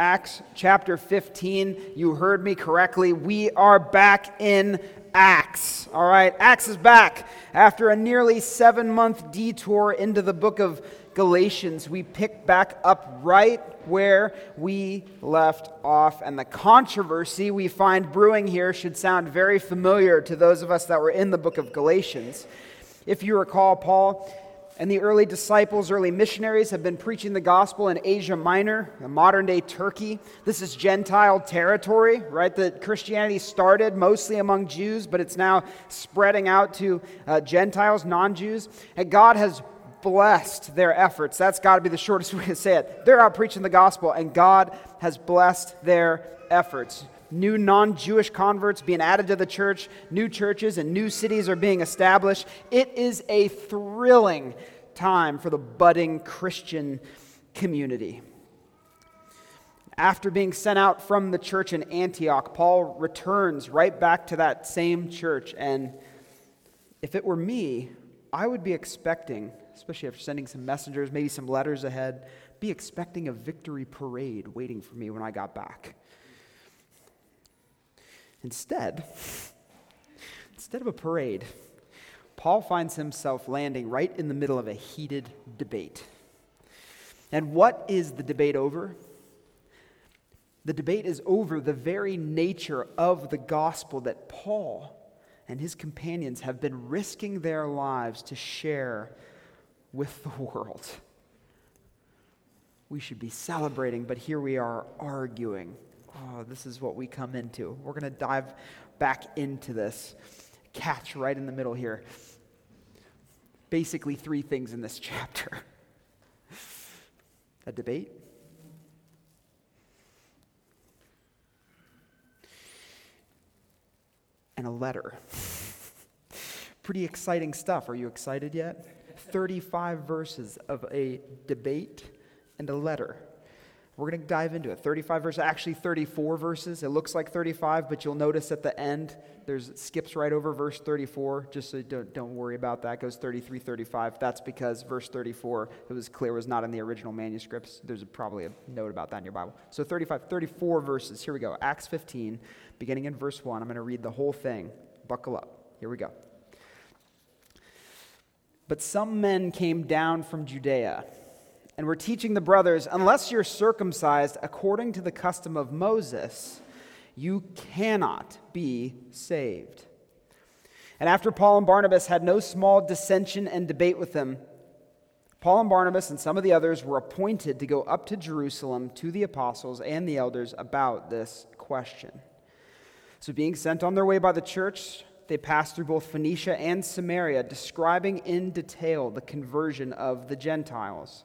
Acts chapter 15. You heard me correctly. We are back in Acts. All right, Acts is back. After a nearly seven month detour into the book of Galatians, we pick back up right where we left off. And the controversy we find brewing here should sound very familiar to those of us that were in the book of Galatians. If you recall, Paul and the early disciples, early missionaries, have been preaching the gospel in Asia Minor, modern day Turkey. This is Gentile territory, right? That Christianity started mostly among Jews, but it's now spreading out to uh, Gentiles, non Jews. And God has blessed their efforts. That's got to be the shortest way to say it. They're out preaching the gospel, and God has blessed their efforts new non Jewish converts being added to the church, new churches and new cities are being established. It is a thrilling time for the budding Christian community. After being sent out from the church in Antioch, Paul returns right back to that same church. And if it were me, I would be expecting, especially after sending some messengers, maybe some letters ahead, be expecting a victory parade waiting for me when I got back. Instead, instead of a parade, Paul finds himself landing right in the middle of a heated debate. And what is the debate over? The debate is over the very nature of the gospel that Paul and his companions have been risking their lives to share with the world. We should be celebrating, but here we are arguing oh, this is what we come into. We're going to dive back into this. Catch right in the middle here. Basically, three things in this chapter a debate, and a letter. Pretty exciting stuff. Are you excited yet? 35 verses of a debate and a letter. We're going to dive into it. 35 verses, actually 34 verses. It looks like 35, but you'll notice at the end, there's skips right over verse 34, just so don't, don't worry about that. It goes 33, 35. That's because verse 34, it was clear, was not in the original manuscripts. There's probably a note about that in your Bible. So 35, 34 verses. Here we go. Acts 15, beginning in verse 1. I'm going to read the whole thing. Buckle up. Here we go. But some men came down from Judea and we're teaching the brothers unless you're circumcised according to the custom of Moses, you cannot be saved. And after Paul and Barnabas had no small dissension and debate with them, Paul and Barnabas and some of the others were appointed to go up to Jerusalem to the apostles and the elders about this question. So, being sent on their way by the church, they passed through both Phoenicia and Samaria, describing in detail the conversion of the Gentiles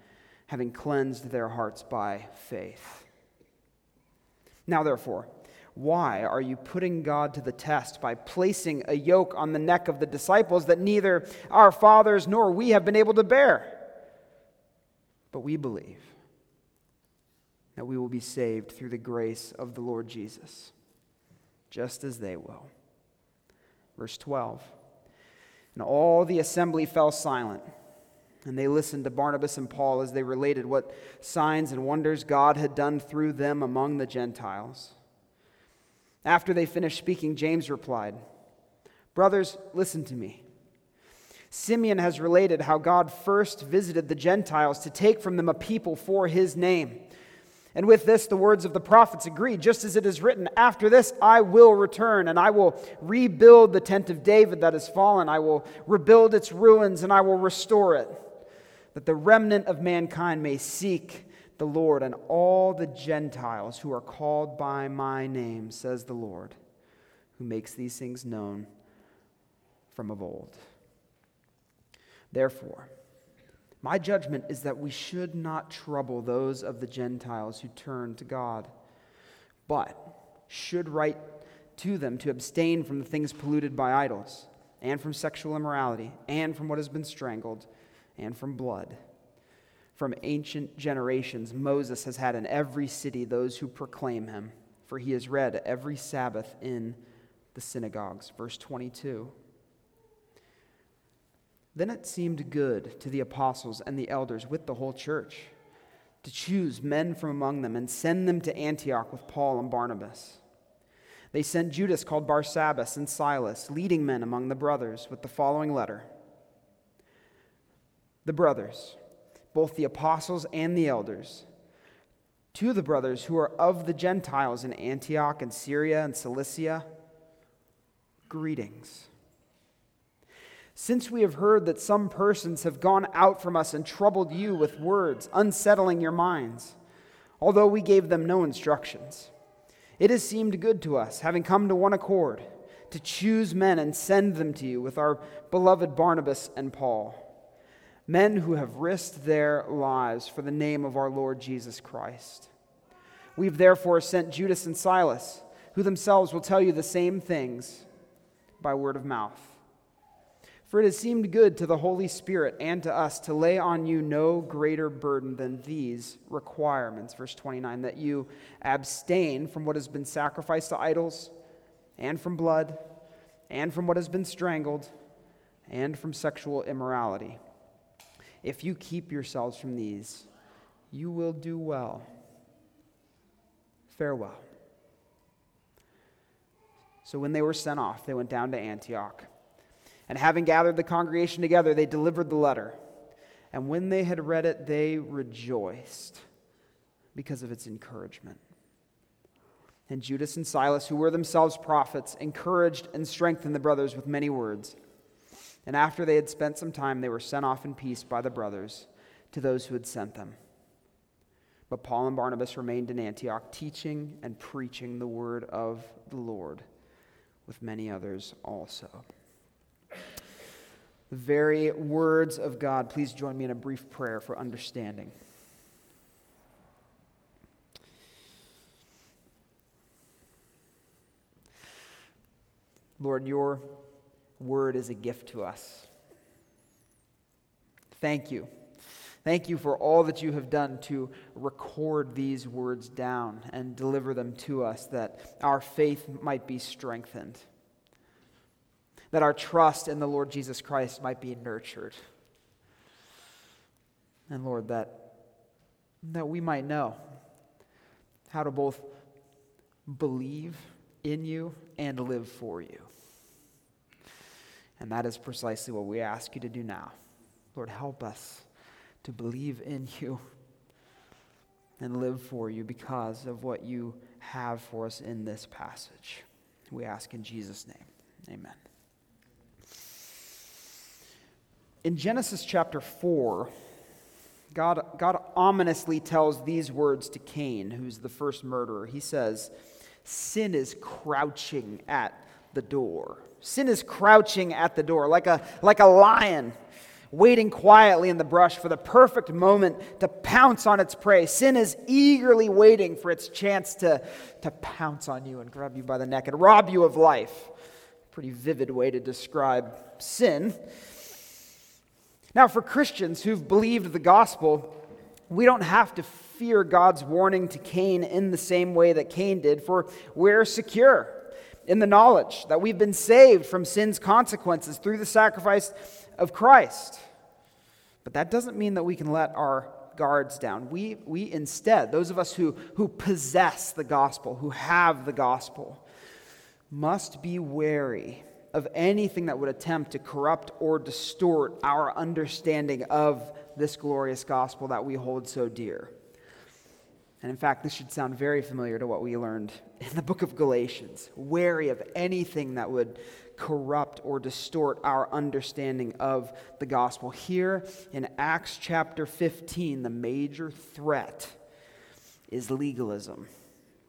having cleansed their hearts by faith. Now, therefore, why are you putting God to the test by placing a yoke on the neck of the disciples that neither our fathers nor we have been able to bear? But we believe that we will be saved through the grace of the Lord Jesus, just as they will. Verse 12 And all the assembly fell silent and they listened to Barnabas and Paul as they related what signs and wonders God had done through them among the Gentiles. After they finished speaking, James replied, Brothers, listen to me. Simeon has related how God first visited the Gentiles to take from them a people for his name. And with this, the words of the prophets agree, just as it is written, After this I will return, and I will rebuild the tent of David that has fallen. I will rebuild its ruins, and I will restore it, that the remnant of mankind may seek the Lord, and all the Gentiles who are called by my name, says the Lord, who makes these things known from of old. Therefore, my judgment is that we should not trouble those of the Gentiles who turn to God, but should write to them to abstain from the things polluted by idols, and from sexual immorality, and from what has been strangled, and from blood. From ancient generations, Moses has had in every city those who proclaim him, for he is read every Sabbath in the synagogues. Verse 22. Then it seemed good to the apostles and the elders with the whole church to choose men from among them and send them to Antioch with Paul and Barnabas. They sent Judas, called Barsabbas, and Silas, leading men among the brothers, with the following letter The brothers, both the apostles and the elders, to the brothers who are of the Gentiles in Antioch and Syria and Cilicia, greetings. Since we have heard that some persons have gone out from us and troubled you with words, unsettling your minds, although we gave them no instructions, it has seemed good to us, having come to one accord, to choose men and send them to you with our beloved Barnabas and Paul, men who have risked their lives for the name of our Lord Jesus Christ. We've therefore sent Judas and Silas, who themselves will tell you the same things by word of mouth. For it has seemed good to the Holy Spirit and to us to lay on you no greater burden than these requirements. Verse 29 that you abstain from what has been sacrificed to idols, and from blood, and from what has been strangled, and from sexual immorality. If you keep yourselves from these, you will do well. Farewell. So when they were sent off, they went down to Antioch. And having gathered the congregation together, they delivered the letter. And when they had read it, they rejoiced because of its encouragement. And Judas and Silas, who were themselves prophets, encouraged and strengthened the brothers with many words. And after they had spent some time, they were sent off in peace by the brothers to those who had sent them. But Paul and Barnabas remained in Antioch, teaching and preaching the word of the Lord with many others also the very words of God. Please join me in a brief prayer for understanding. Lord, your word is a gift to us. Thank you. Thank you for all that you have done to record these words down and deliver them to us that our faith might be strengthened that our trust in the Lord Jesus Christ might be nurtured. And Lord, that, that we might know how to both believe in you and live for you. And that is precisely what we ask you to do now. Lord, help us to believe in you and live for you because of what you have for us in this passage. We ask in Jesus' name. Amen. In Genesis chapter 4, God, God ominously tells these words to Cain, who's the first murderer. He says, Sin is crouching at the door. Sin is crouching at the door like a, like a lion waiting quietly in the brush for the perfect moment to pounce on its prey. Sin is eagerly waiting for its chance to, to pounce on you and grab you by the neck and rob you of life. Pretty vivid way to describe sin. Now, for Christians who've believed the gospel, we don't have to fear God's warning to Cain in the same way that Cain did, for we're secure in the knowledge that we've been saved from sin's consequences through the sacrifice of Christ. But that doesn't mean that we can let our guards down. We, we instead, those of us who, who possess the gospel, who have the gospel, must be wary of anything that would attempt to corrupt or distort our understanding of this glorious gospel that we hold so dear. And in fact, this should sound very familiar to what we learned in the book of Galatians. Wary of anything that would corrupt or distort our understanding of the gospel. Here in Acts chapter 15, the major threat is legalism,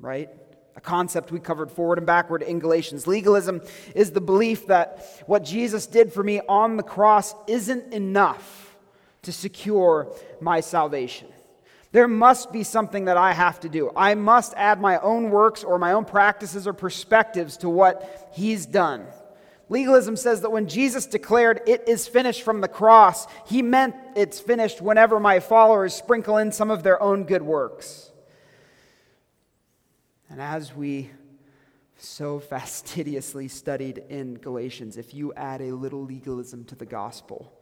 right? A concept we covered forward and backward in Galatians. Legalism is the belief that what Jesus did for me on the cross isn't enough to secure my salvation. There must be something that I have to do. I must add my own works or my own practices or perspectives to what he's done. Legalism says that when Jesus declared, It is finished from the cross, he meant it's finished whenever my followers sprinkle in some of their own good works. And as we so fastidiously studied in Galatians, if you add a little legalism to the gospel,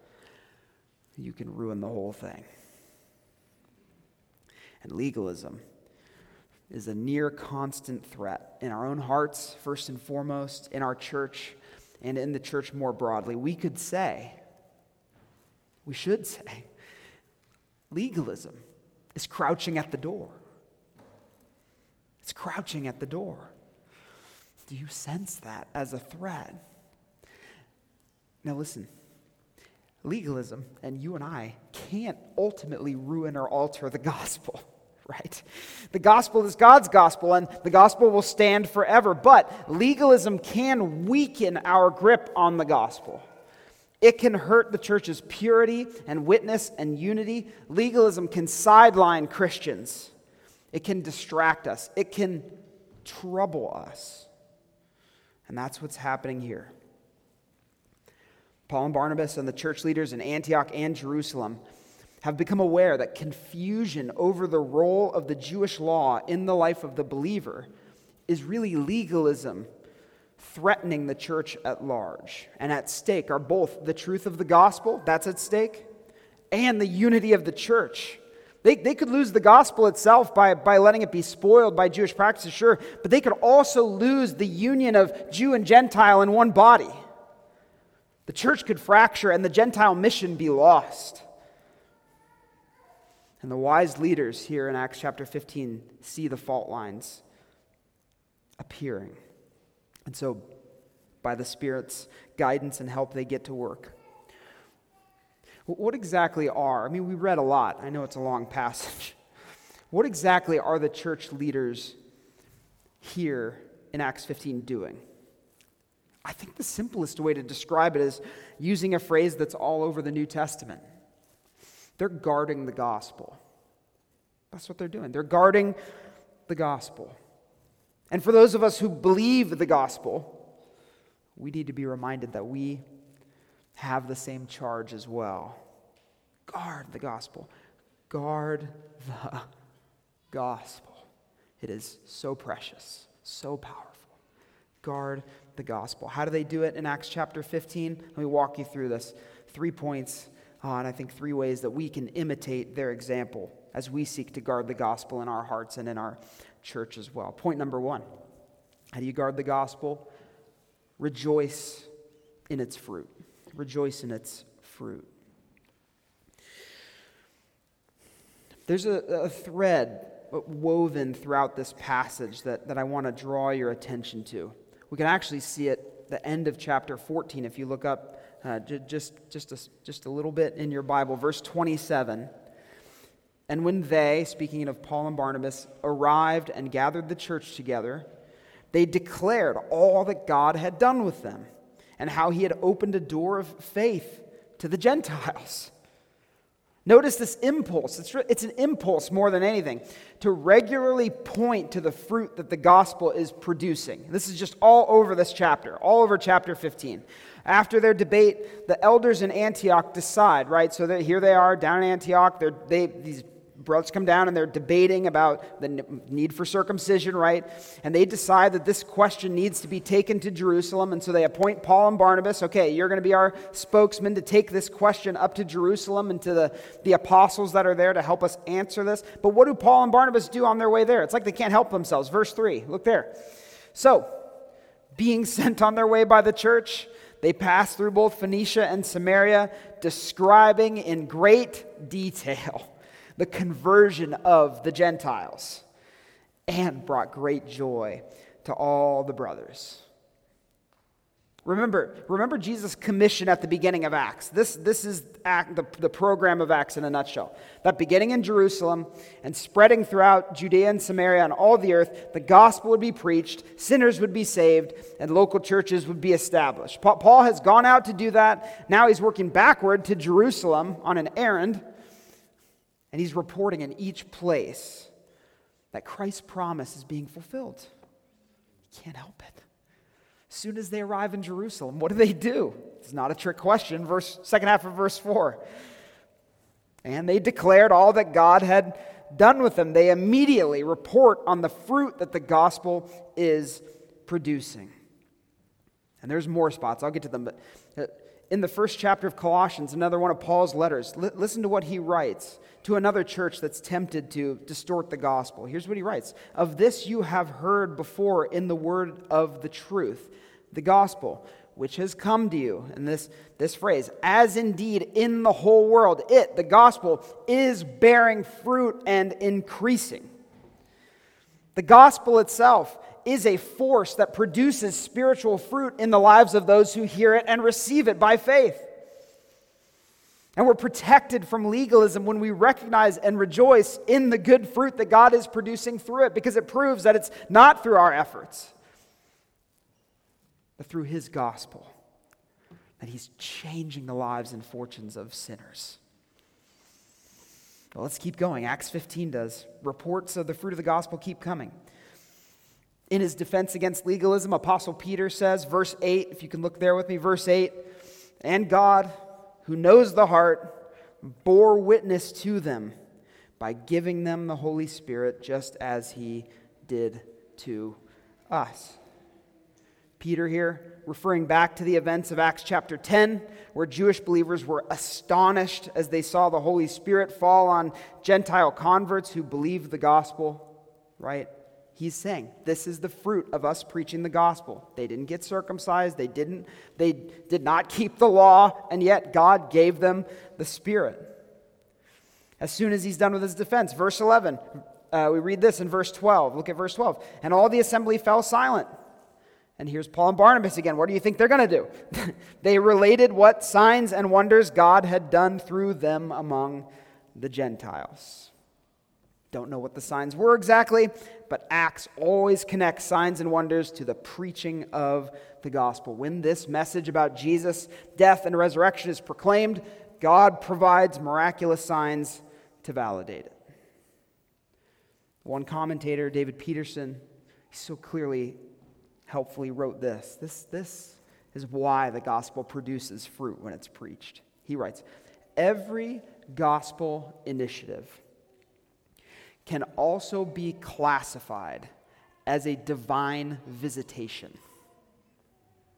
you can ruin the whole thing. And legalism is a near constant threat in our own hearts, first and foremost, in our church, and in the church more broadly. We could say, we should say, legalism is crouching at the door. It's crouching at the door. Do you sense that as a threat? Now, listen legalism and you and I can't ultimately ruin or alter the gospel, right? The gospel is God's gospel and the gospel will stand forever, but legalism can weaken our grip on the gospel. It can hurt the church's purity and witness and unity. Legalism can sideline Christians. It can distract us. It can trouble us. And that's what's happening here. Paul and Barnabas and the church leaders in Antioch and Jerusalem have become aware that confusion over the role of the Jewish law in the life of the believer is really legalism threatening the church at large. And at stake are both the truth of the gospel, that's at stake, and the unity of the church. They, they could lose the gospel itself by, by letting it be spoiled by Jewish practices, sure, but they could also lose the union of Jew and Gentile in one body. The church could fracture and the Gentile mission be lost. And the wise leaders here in Acts chapter 15 see the fault lines appearing. And so, by the Spirit's guidance and help, they get to work. What exactly are, I mean, we read a lot. I know it's a long passage. What exactly are the church leaders here in Acts 15 doing? I think the simplest way to describe it is using a phrase that's all over the New Testament. They're guarding the gospel. That's what they're doing. They're guarding the gospel. And for those of us who believe the gospel, we need to be reminded that we have the same charge as well. Guard the gospel. Guard the gospel. It is so precious, so powerful. Guard the gospel. How do they do it in Acts chapter 15? Let me walk you through this. Three points, uh, and I think three ways that we can imitate their example as we seek to guard the gospel in our hearts and in our church as well. Point number one How do you guard the gospel? Rejoice in its fruit. Rejoice in its fruit. There's a, a thread woven throughout this passage that, that I want to draw your attention to. We can actually see it the end of chapter 14 if you look up uh, just, just, a, just a little bit in your Bible, verse 27. And when they, speaking of Paul and Barnabas, arrived and gathered the church together, they declared all that God had done with them and how he had opened a door of faith to the Gentiles. Notice this impulse. It's, it's an impulse more than anything to regularly point to the fruit that the gospel is producing. This is just all over this chapter, all over chapter 15. After their debate, the elders in Antioch decide, right? So that here they are down in Antioch. They're, they, these brothers come down and they're debating about the need for circumcision, right? And they decide that this question needs to be taken to Jerusalem. And so they appoint Paul and Barnabas. Okay, you're going to be our spokesman to take this question up to Jerusalem and to the, the apostles that are there to help us answer this. But what do Paul and Barnabas do on their way there? It's like they can't help themselves. Verse 3, look there. So, being sent on their way by the church, they pass through both Phoenicia and Samaria, describing in great detail the conversion of the Gentiles and brought great joy to all the brothers. Remember, remember Jesus' commission at the beginning of Acts. This, this is act, the, the program of Acts in a nutshell. That beginning in Jerusalem and spreading throughout Judea and Samaria and all the earth, the gospel would be preached, sinners would be saved, and local churches would be established. Paul has gone out to do that. Now he's working backward to Jerusalem on an errand, and he's reporting in each place that Christ's promise is being fulfilled. He can't help it. As soon as they arrive in Jerusalem, what do they do? It's not a trick question. Verse second half of verse 4. And they declared all that God had done with them. They immediately report on the fruit that the gospel is producing. And there's more spots. I'll get to them. But uh, in the first chapter of Colossians, another one of Paul's letters, li- listen to what he writes to another church that's tempted to distort the gospel. Here's what he writes Of this you have heard before in the word of the truth, the gospel, which has come to you. And this, this phrase, as indeed in the whole world, it, the gospel, is bearing fruit and increasing. The gospel itself is a force that produces spiritual fruit in the lives of those who hear it and receive it by faith. And we're protected from legalism when we recognize and rejoice in the good fruit that God is producing through it because it proves that it's not through our efforts, but through His gospel that He's changing the lives and fortunes of sinners. Well, let's keep going. Acts 15 does. Reports of the fruit of the gospel keep coming. In his defense against legalism, Apostle Peter says, verse 8, if you can look there with me, verse 8, and God who knows the heart, bore witness to them by giving them the Holy Spirit, just as he did to us. Peter here, referring back to the events of Acts chapter 10, where Jewish believers were astonished as they saw the Holy Spirit fall on Gentile converts who believed the gospel, right? He's saying this is the fruit of us preaching the gospel. They didn't get circumcised, they didn't they did not keep the law, and yet God gave them the spirit. As soon as he's done with his defense, verse 11, uh, we read this in verse 12. Look at verse 12. And all the assembly fell silent. And here's Paul and Barnabas again. What do you think they're going to do? they related what signs and wonders God had done through them among the Gentiles. Don't know what the signs were exactly, but Acts always connects signs and wonders to the preaching of the gospel. When this message about Jesus' death and resurrection is proclaimed, God provides miraculous signs to validate it. One commentator, David Peterson, so clearly, helpfully wrote this. This, this is why the gospel produces fruit when it's preached. He writes Every gospel initiative can also be classified as a divine visitation.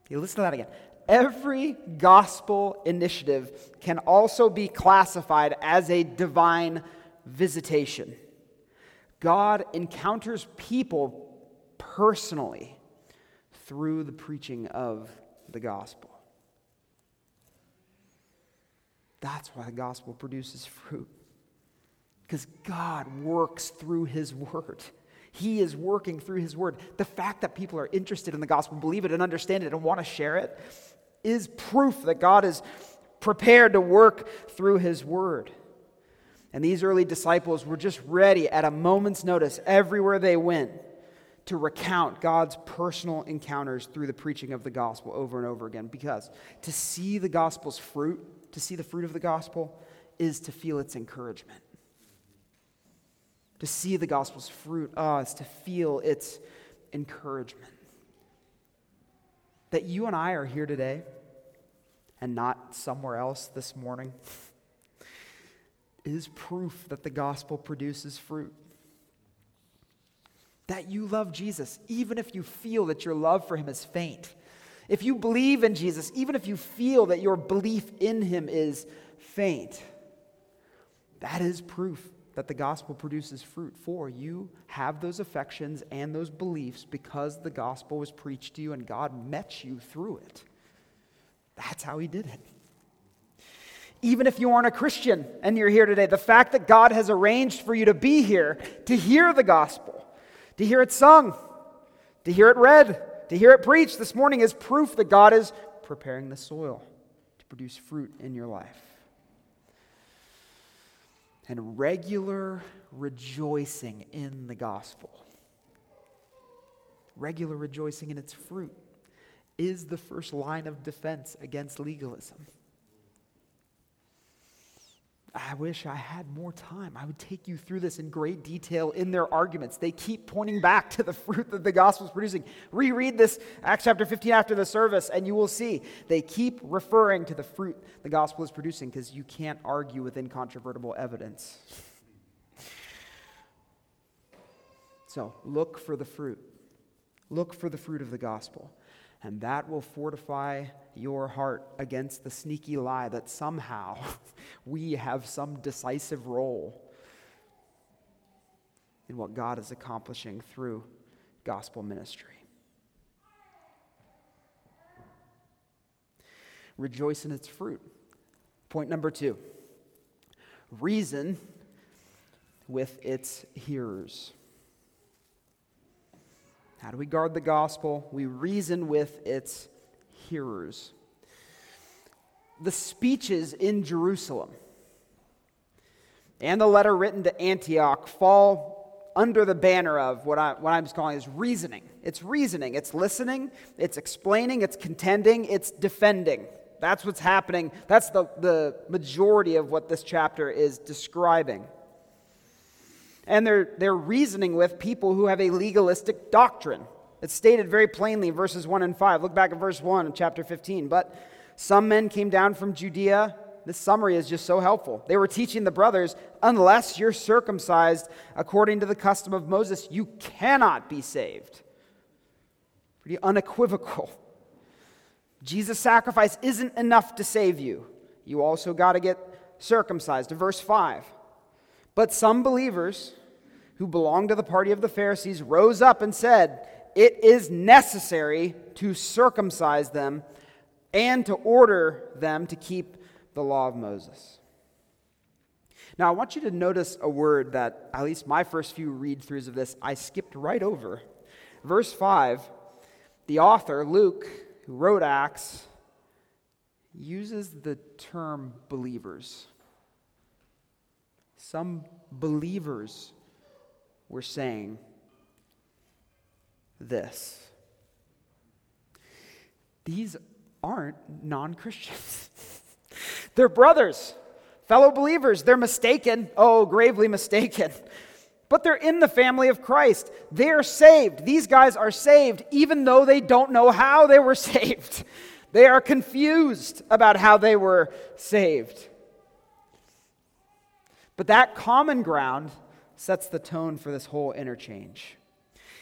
You listen to that again. Every gospel initiative can also be classified as a divine visitation. God encounters people personally through the preaching of the gospel. That's why the gospel produces fruit. Because God works through His Word. He is working through His Word. The fact that people are interested in the gospel, believe it and understand it, and want to share it is proof that God is prepared to work through His Word. And these early disciples were just ready at a moment's notice, everywhere they went, to recount God's personal encounters through the preaching of the gospel over and over again. Because to see the gospel's fruit, to see the fruit of the gospel, is to feel its encouragement to see the gospel's fruit uh, is to feel its encouragement. That you and I are here today and not somewhere else this morning is proof that the gospel produces fruit. That you love Jesus, even if you feel that your love for him is faint. If you believe in Jesus, even if you feel that your belief in him is faint, that is proof that the gospel produces fruit for. You have those affections and those beliefs because the gospel was preached to you and God met you through it. That's how he did it. Even if you aren't a Christian and you're here today, the fact that God has arranged for you to be here to hear the gospel, to hear it sung, to hear it read, to hear it preached this morning is proof that God is preparing the soil to produce fruit in your life. And regular rejoicing in the gospel, regular rejoicing in its fruit, is the first line of defense against legalism. I wish I had more time. I would take you through this in great detail in their arguments. They keep pointing back to the fruit that the gospel is producing. Reread this, Acts chapter 15, after the service, and you will see they keep referring to the fruit the gospel is producing because you can't argue with incontrovertible evidence. So look for the fruit. Look for the fruit of the gospel. And that will fortify your heart against the sneaky lie that somehow we have some decisive role in what God is accomplishing through gospel ministry. Rejoice in its fruit. Point number two reason with its hearers. How do we guard the gospel? We reason with its hearers. The speeches in Jerusalem and the letter written to Antioch fall under the banner of what, I, what I'm calling is reasoning. It's reasoning, it's listening, it's explaining, it's contending, it's defending. That's what's happening. That's the, the majority of what this chapter is describing. And they're, they're reasoning with people who have a legalistic doctrine. It's stated very plainly in verses 1 and 5. Look back at verse 1 of chapter 15. But some men came down from Judea. This summary is just so helpful. They were teaching the brothers, unless you're circumcised according to the custom of Moses, you cannot be saved. Pretty unequivocal. Jesus' sacrifice isn't enough to save you. You also got to get circumcised. Verse 5. But some believers who belonged to the party of the Pharisees rose up and said, It is necessary to circumcise them and to order them to keep the law of Moses. Now, I want you to notice a word that, at least my first few read throughs of this, I skipped right over. Verse 5, the author, Luke, who wrote Acts, uses the term believers. Some believers were saying this. These aren't non Christians. They're brothers, fellow believers. They're mistaken, oh, gravely mistaken. But they're in the family of Christ. They're saved. These guys are saved, even though they don't know how they were saved. They are confused about how they were saved. But that common ground sets the tone for this whole interchange.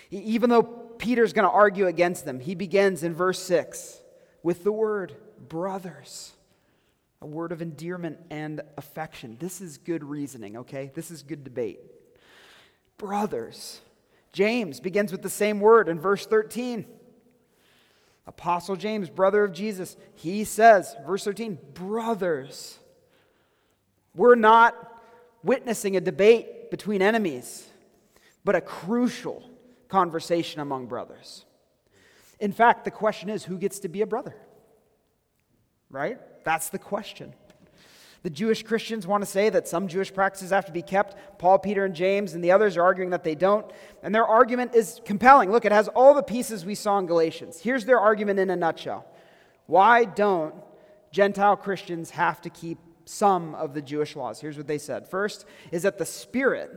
Even though Peter's going to argue against them, he begins in verse 6 with the word brothers, a word of endearment and affection. This is good reasoning, okay? This is good debate. Brothers. James begins with the same word in verse 13. Apostle James, brother of Jesus, he says, verse 13, brothers. We're not witnessing a debate between enemies, but a crucial conversation among brothers. In fact, the question is who gets to be a brother? Right? That's the question. The Jewish Christians want to say that some Jewish practices have to be kept. Paul, Peter, and James, and the others are arguing that they don't. And their argument is compelling. Look, it has all the pieces we saw in Galatians. Here's their argument in a nutshell Why don't Gentile Christians have to keep some of the Jewish laws. Here's what they said. First is that the Spirit,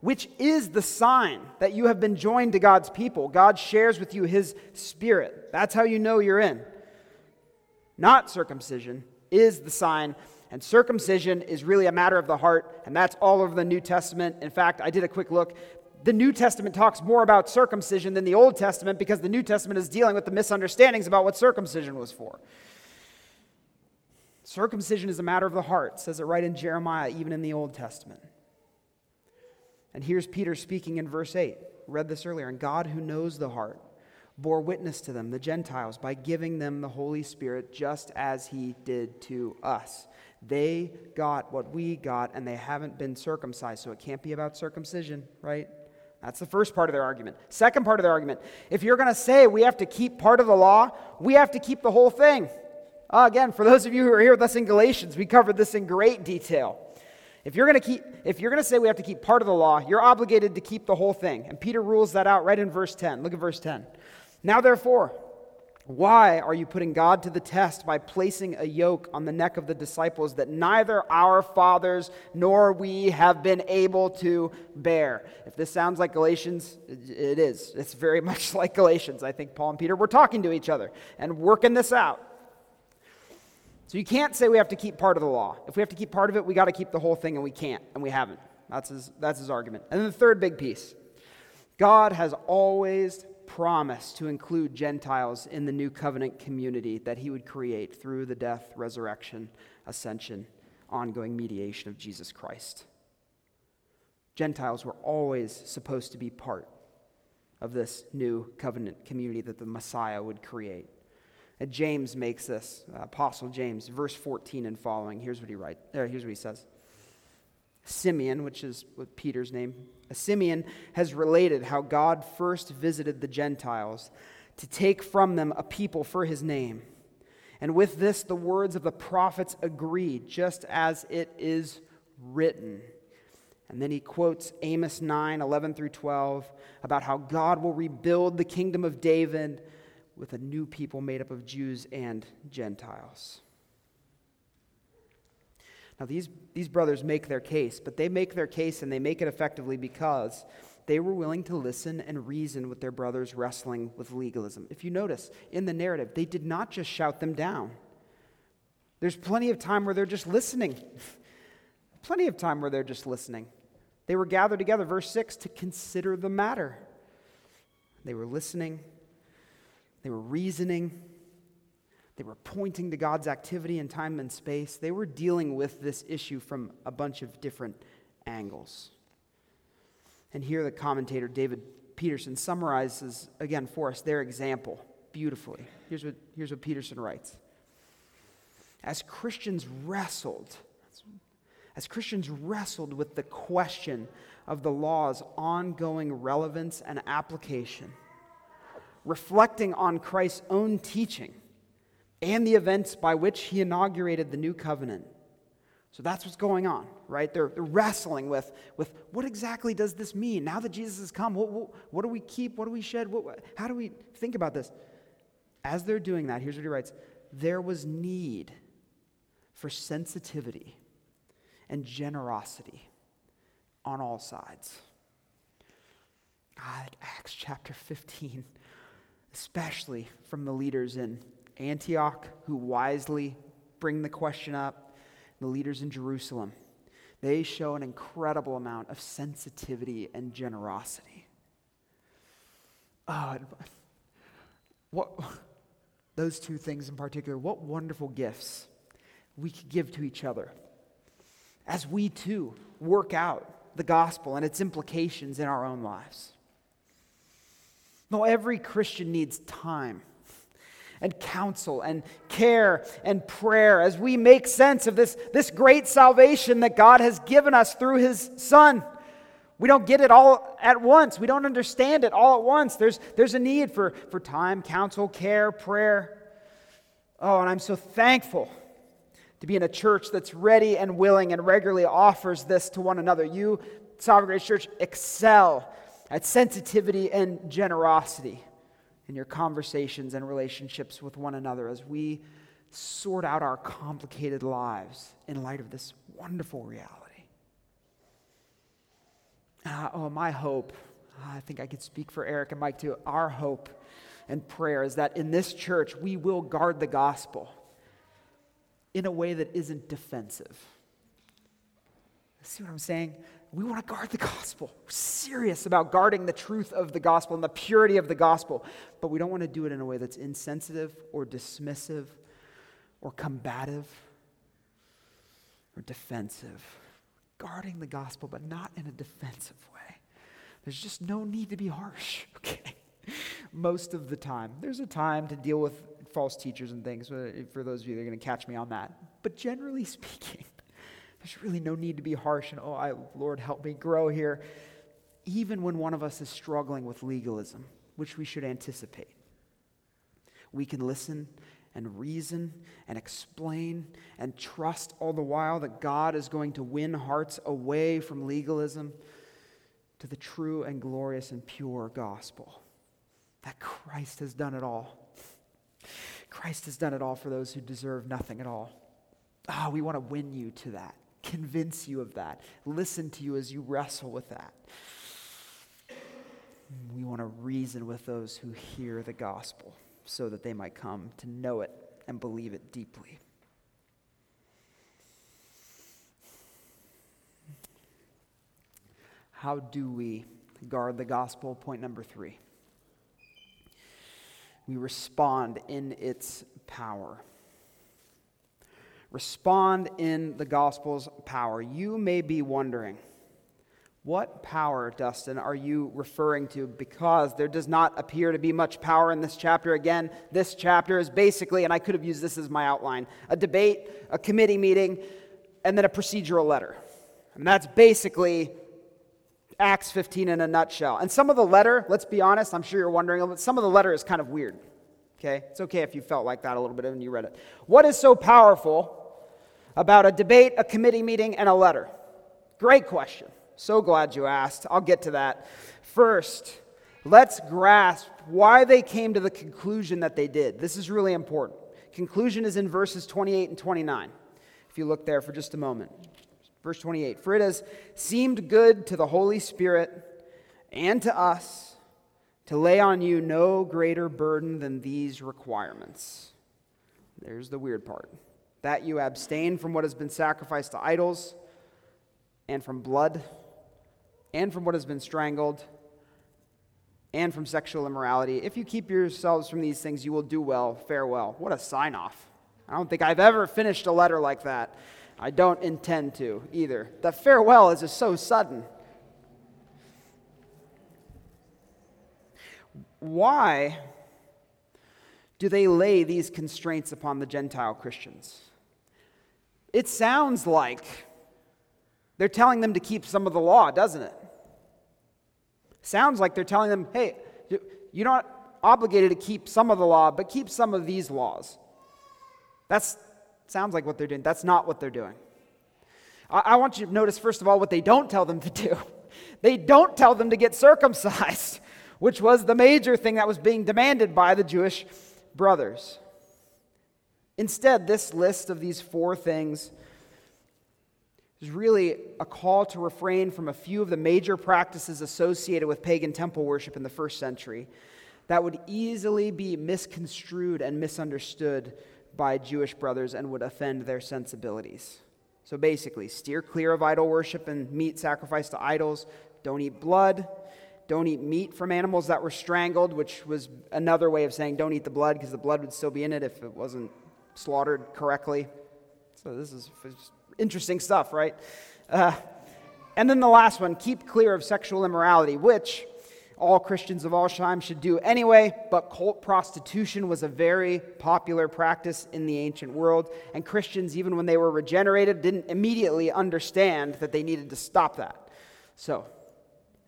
which is the sign that you have been joined to God's people, God shares with you His Spirit. That's how you know you're in. Not circumcision is the sign. And circumcision is really a matter of the heart, and that's all over the New Testament. In fact, I did a quick look. The New Testament talks more about circumcision than the Old Testament because the New Testament is dealing with the misunderstandings about what circumcision was for. Circumcision is a matter of the heart, says it right in Jeremiah, even in the Old Testament. And here's Peter speaking in verse 8. Read this earlier. And God, who knows the heart, bore witness to them, the Gentiles, by giving them the Holy Spirit just as he did to us. They got what we got, and they haven't been circumcised, so it can't be about circumcision, right? That's the first part of their argument. Second part of their argument if you're going to say we have to keep part of the law, we have to keep the whole thing. Uh, again, for those of you who are here with us in Galatians, we covered this in great detail. If you're going to keep if you're going to say we have to keep part of the law, you're obligated to keep the whole thing. And Peter rules that out right in verse 10. Look at verse 10. Now therefore, why are you putting God to the test by placing a yoke on the neck of the disciples that neither our fathers nor we have been able to bear? If this sounds like Galatians, it is. It's very much like Galatians. I think Paul and Peter were talking to each other and working this out. So you can't say we have to keep part of the law. If we have to keep part of it, we got to keep the whole thing, and we can't, and we haven't. That's his, that's his argument. And then the third big piece God has always promised to include Gentiles in the new covenant community that he would create through the death, resurrection, ascension, ongoing mediation of Jesus Christ. Gentiles were always supposed to be part of this new covenant community that the Messiah would create. And James makes this, uh, Apostle James, verse 14 and following. Here's what he writes. Uh, here's what he says. Simeon, which is Peter's name, Simeon has related how God first visited the Gentiles to take from them a people for his name. And with this, the words of the prophets agree, just as it is written. And then he quotes Amos 9 11 through 12 about how God will rebuild the kingdom of David with a new people made up of Jews and Gentiles. Now, these, these brothers make their case, but they make their case and they make it effectively because they were willing to listen and reason with their brothers wrestling with legalism. If you notice in the narrative, they did not just shout them down. There's plenty of time where they're just listening. plenty of time where they're just listening. They were gathered together, verse 6, to consider the matter. They were listening, they were reasoning, they were pointing to God's activity in time and space. They were dealing with this issue from a bunch of different angles. And here the commentator David Peterson summarizes again for us their example beautifully. Here's what, here's what Peterson writes As Christians wrestled, as Christians wrestled with the question of the law's ongoing relevance and application, reflecting on Christ's own teaching and the events by which he inaugurated the new covenant. So that's what's going on, right? They're, they're wrestling with, with what exactly does this mean? Now that Jesus has come, what, what, what do we keep? What do we shed? What, how do we think about this? As they're doing that, here's what he writes there was need for sensitivity and generosity on all sides. God, Acts chapter 15, especially from the leaders in Antioch, who wisely bring the question up, the leaders in Jerusalem, they show an incredible amount of sensitivity and generosity. Oh, what, those two things in particular, what wonderful gifts we could give to each other as we too work out the gospel and its implications in our own lives. No, every Christian needs time and counsel and care and prayer as we make sense of this, this great salvation that God has given us through His Son. We don't get it all at once. We don't understand it all at once. There's, there's a need for, for time, counsel, care, prayer. Oh, and I'm so thankful to be in a church that's ready and willing and regularly offers this to one another. You, Sovereign Grace Church, excel at sensitivity and generosity in your conversations and relationships with one another as we sort out our complicated lives in light of this wonderful reality. Uh, oh, my hope, I think I could speak for Eric and Mike too. Our hope and prayer is that in this church we will guard the gospel in a way that isn't defensive. See what I'm saying? We want to guard the gospel. We're serious about guarding the truth of the gospel and the purity of the gospel, but we don't want to do it in a way that's insensitive or dismissive or combative or defensive. Guarding the gospel, but not in a defensive way. There's just no need to be harsh, okay? Most of the time. There's a time to deal with false teachers and things. For those of you that are going to catch me on that. But generally speaking, there's really no need to be harsh and, oh, I, Lord, help me grow here. Even when one of us is struggling with legalism, which we should anticipate, we can listen and reason and explain and trust all the while that God is going to win hearts away from legalism to the true and glorious and pure gospel. That Christ has done it all. Christ has done it all for those who deserve nothing at all. Ah, oh, we want to win you to that, convince you of that, listen to you as you wrestle with that. We want to reason with those who hear the gospel so that they might come to know it and believe it deeply. How do we guard the gospel? Point number three. We respond in its power. Respond in the gospel's power. You may be wondering, what power, Dustin, are you referring to? Because there does not appear to be much power in this chapter. Again, this chapter is basically, and I could have used this as my outline, a debate, a committee meeting, and then a procedural letter. And that's basically Acts 15 in a nutshell. And some of the letter, let's be honest, I'm sure you're wondering, some of the letter is kind of weird. Okay? It's okay if you felt like that a little bit when you read it. What is so powerful about a debate, a committee meeting, and a letter? Great question. So glad you asked. I'll get to that. First, let's grasp why they came to the conclusion that they did. This is really important. Conclusion is in verses 28 and 29. If you look there for just a moment. Verse 28 For it has seemed good to the Holy Spirit and to us to lay on you no greater burden than these requirements. There's the weird part that you abstain from what has been sacrificed to idols, and from blood, and from what has been strangled, and from sexual immorality. If you keep yourselves from these things, you will do well. Farewell. What a sign off. I don't think I've ever finished a letter like that. I don't intend to either. The farewell is just so sudden. Why do they lay these constraints upon the Gentile Christians? It sounds like they're telling them to keep some of the law, doesn't it? Sounds like they're telling them, hey, you're not obligated to keep some of the law, but keep some of these laws. That Sounds like what they're doing. That's not what they're doing. I, I want you to notice, first of all, what they don't tell them to do. They don't tell them to get circumcised, which was the major thing that was being demanded by the Jewish brothers. Instead, this list of these four things is really a call to refrain from a few of the major practices associated with pagan temple worship in the first century that would easily be misconstrued and misunderstood by Jewish brothers and would offend their sensibilities. So basically, steer clear of idol worship and meat sacrificed to idols. Don't eat blood. Don't eat meat from animals that were strangled, which was another way of saying don't eat the blood because the blood would still be in it if it wasn't slaughtered correctly. So this is interesting stuff, right? Uh, and then the last one keep clear of sexual immorality, which all Christians of all time should do anyway, but cult prostitution was a very popular practice in the ancient world, and Christians, even when they were regenerated, didn't immediately understand that they needed to stop that. So,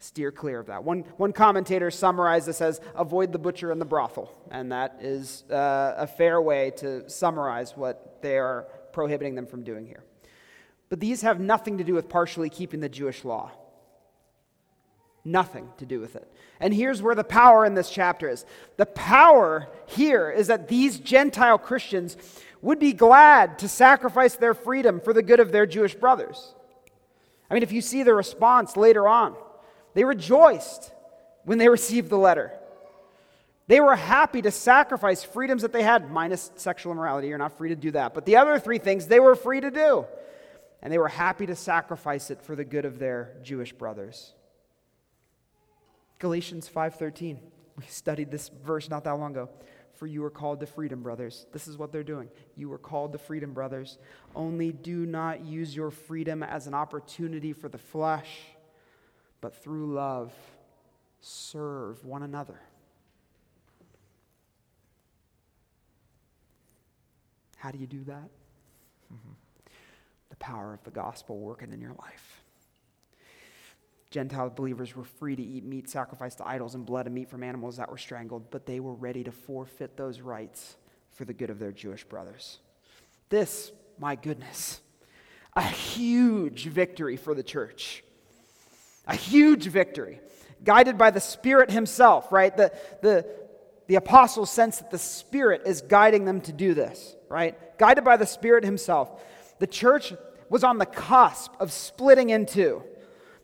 steer clear of that. One, one commentator summarized this as avoid the butcher and the brothel, and that is uh, a fair way to summarize what they are prohibiting them from doing here. But these have nothing to do with partially keeping the Jewish law. Nothing to do with it. And here's where the power in this chapter is. The power here is that these Gentile Christians would be glad to sacrifice their freedom for the good of their Jewish brothers. I mean, if you see the response later on, they rejoiced when they received the letter. They were happy to sacrifice freedoms that they had, minus sexual immorality. You're not free to do that. But the other three things they were free to do. And they were happy to sacrifice it for the good of their Jewish brothers. Galatians 5:13. We studied this verse not that long ago. For you are called to freedom, brothers. This is what they're doing. You are called to freedom, brothers. Only do not use your freedom as an opportunity for the flesh, but through love, serve one another. How do you do that? Mm-hmm. The power of the gospel working in your life. Gentile believers were free to eat meat sacrificed to idols and blood and meat from animals that were strangled, but they were ready to forfeit those rights for the good of their Jewish brothers. This, my goodness, a huge victory for the church. A huge victory. Guided by the Spirit Himself, right? The, the, the apostles sense that the Spirit is guiding them to do this, right? Guided by the Spirit Himself. The church was on the cusp of splitting in two.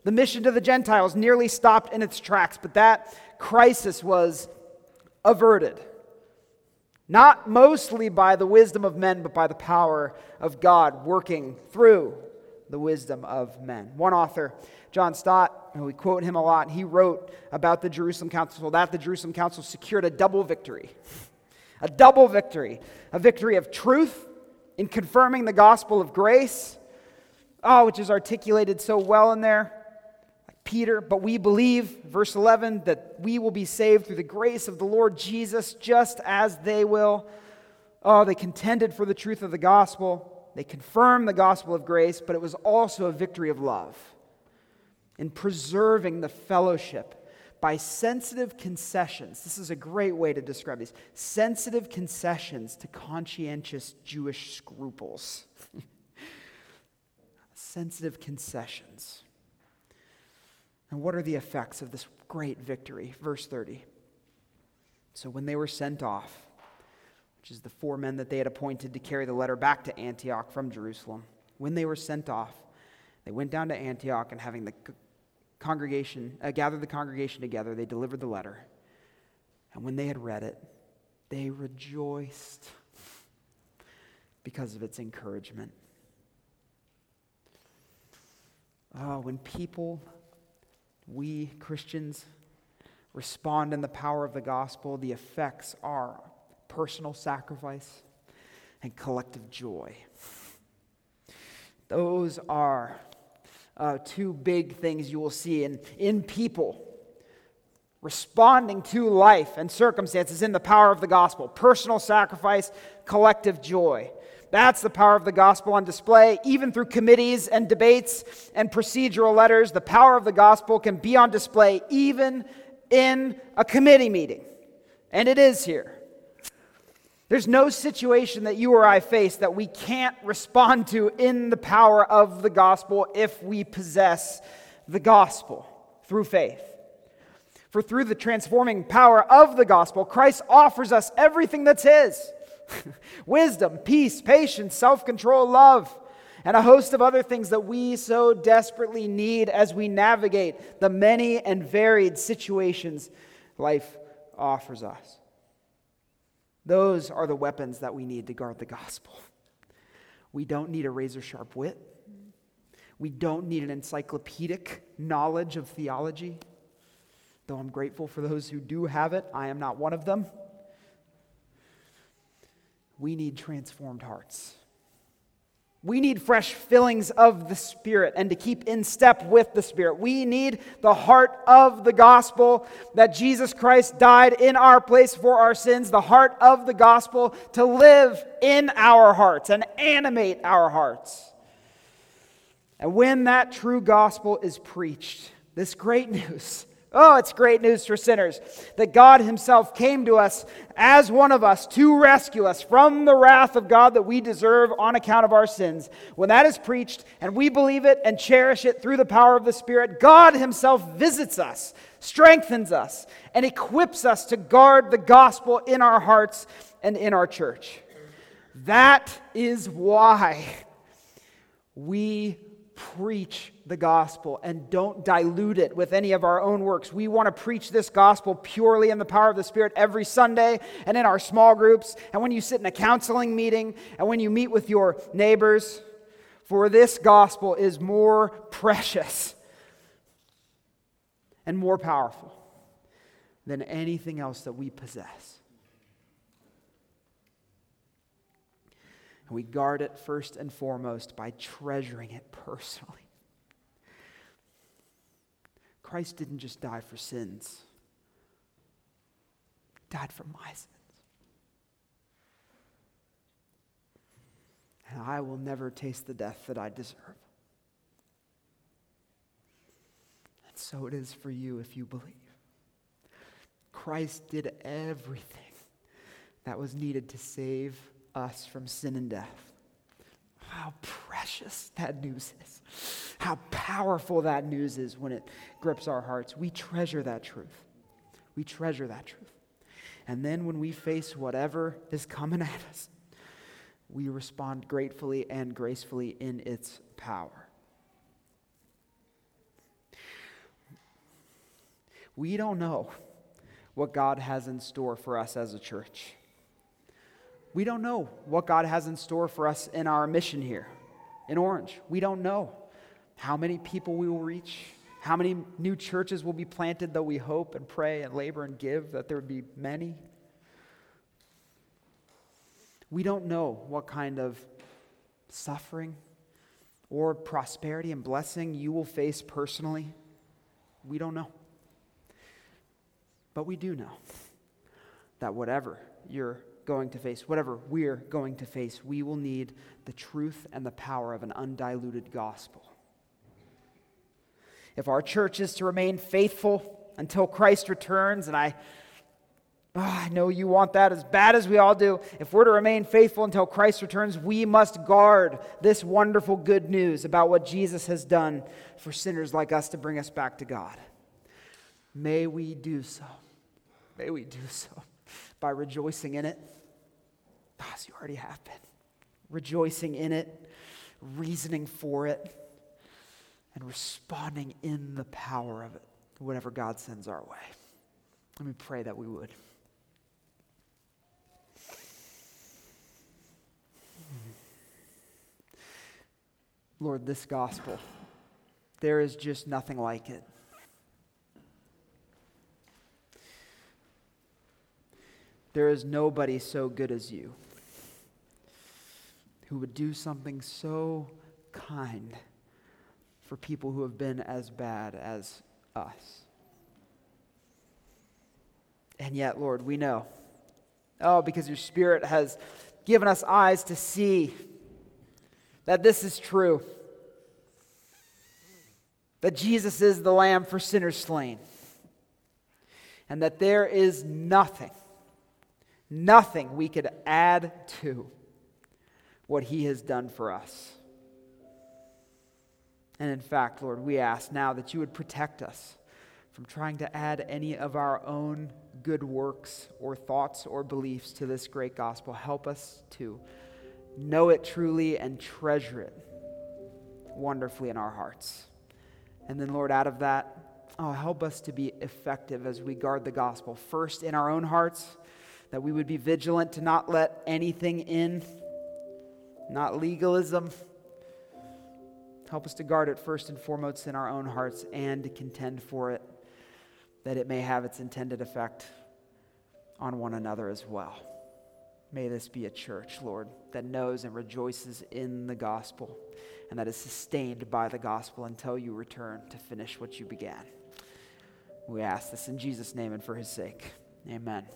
The mission to the Gentiles nearly stopped in its tracks, but that crisis was averted. Not mostly by the wisdom of men, but by the power of God working through the wisdom of men. One author, John Stott, and we quote him a lot, he wrote about the Jerusalem Council that the Jerusalem Council secured a double victory. A double victory. A victory of truth in confirming the gospel of grace, oh, which is articulated so well in there. Like Peter, but we believe, verse 11, that we will be saved through the grace of the Lord Jesus just as they will. Oh, they contended for the truth of the gospel. They confirmed the gospel of grace, but it was also a victory of love in preserving the fellowship by sensitive concessions. This is a great way to describe these sensitive concessions to conscientious Jewish scruples. sensitive concessions. And what are the effects of this great victory? Verse 30. So when they were sent off, which is the four men that they had appointed to carry the letter back to Antioch from Jerusalem, when they were sent off, they went down to Antioch and having the congregation, uh, gathered the congregation together, they delivered the letter. And when they had read it, they rejoiced because of its encouragement. Oh, when people, we Christians, respond in the power of the gospel, the effects are personal sacrifice and collective joy. Those are uh, two big things you will see in, in people responding to life and circumstances in the power of the gospel personal sacrifice, collective joy. That's the power of the gospel on display. Even through committees and debates and procedural letters, the power of the gospel can be on display even in a committee meeting. And it is here. There's no situation that you or I face that we can't respond to in the power of the gospel if we possess the gospel through faith. For through the transforming power of the gospel, Christ offers us everything that's His wisdom, peace, patience, self control, love, and a host of other things that we so desperately need as we navigate the many and varied situations life offers us. Those are the weapons that we need to guard the gospel. We don't need a razor sharp wit. We don't need an encyclopedic knowledge of theology. Though I'm grateful for those who do have it, I am not one of them. We need transformed hearts. We need fresh fillings of the Spirit and to keep in step with the Spirit. We need the heart of the gospel that Jesus Christ died in our place for our sins, the heart of the gospel to live in our hearts and animate our hearts. And when that true gospel is preached, this great news, Oh, it's great news for sinners that God Himself came to us as one of us to rescue us from the wrath of God that we deserve on account of our sins. When that is preached and we believe it and cherish it through the power of the Spirit, God Himself visits us, strengthens us, and equips us to guard the gospel in our hearts and in our church. That is why we preach the gospel and don't dilute it with any of our own works. We want to preach this gospel purely in the power of the Spirit every Sunday and in our small groups and when you sit in a counseling meeting and when you meet with your neighbors. For this gospel is more precious and more powerful than anything else that we possess. And we guard it first and foremost by treasuring it personally. Christ didn't just die for sins, he died for my sins. And I will never taste the death that I deserve. And so it is for you if you believe. Christ did everything that was needed to save us from sin and death. How precious that news is. How powerful that news is when it grips our hearts. We treasure that truth. We treasure that truth. And then when we face whatever is coming at us, we respond gratefully and gracefully in its power. We don't know what God has in store for us as a church. We don't know what God has in store for us in our mission here in Orange. We don't know how many people we will reach, how many new churches will be planted, though we hope and pray and labor and give that there would be many. We don't know what kind of suffering or prosperity and blessing you will face personally. We don't know. But we do know that whatever you're going to face, whatever we're going to face, we will need the truth and the power of an undiluted gospel. If our church is to remain faithful until Christ returns, and I Oh, I know you want that as bad as we all do. If we're to remain faithful until Christ returns, we must guard this wonderful good news about what Jesus has done for sinners like us to bring us back to God. May we do so. May we do so by rejoicing in it, as you already have been. Rejoicing in it, reasoning for it, and responding in the power of it, whatever God sends our way. Let me pray that we would. Lord, this gospel, there is just nothing like it. There is nobody so good as you who would do something so kind for people who have been as bad as us. And yet, Lord, we know. Oh, because your Spirit has given us eyes to see that this is true. That Jesus is the Lamb for sinners slain. And that there is nothing, nothing we could add to what He has done for us. And in fact, Lord, we ask now that you would protect us from trying to add any of our own good works or thoughts or beliefs to this great gospel. Help us to know it truly and treasure it wonderfully in our hearts. And then, Lord, out of that, oh, help us to be effective as we guard the gospel. First, in our own hearts, that we would be vigilant to not let anything in, not legalism. Help us to guard it first and foremost in our own hearts and to contend for it, that it may have its intended effect on one another as well. May this be a church, Lord, that knows and rejoices in the gospel and that is sustained by the gospel until you return to finish what you began. We ask this in Jesus' name and for his sake. Amen.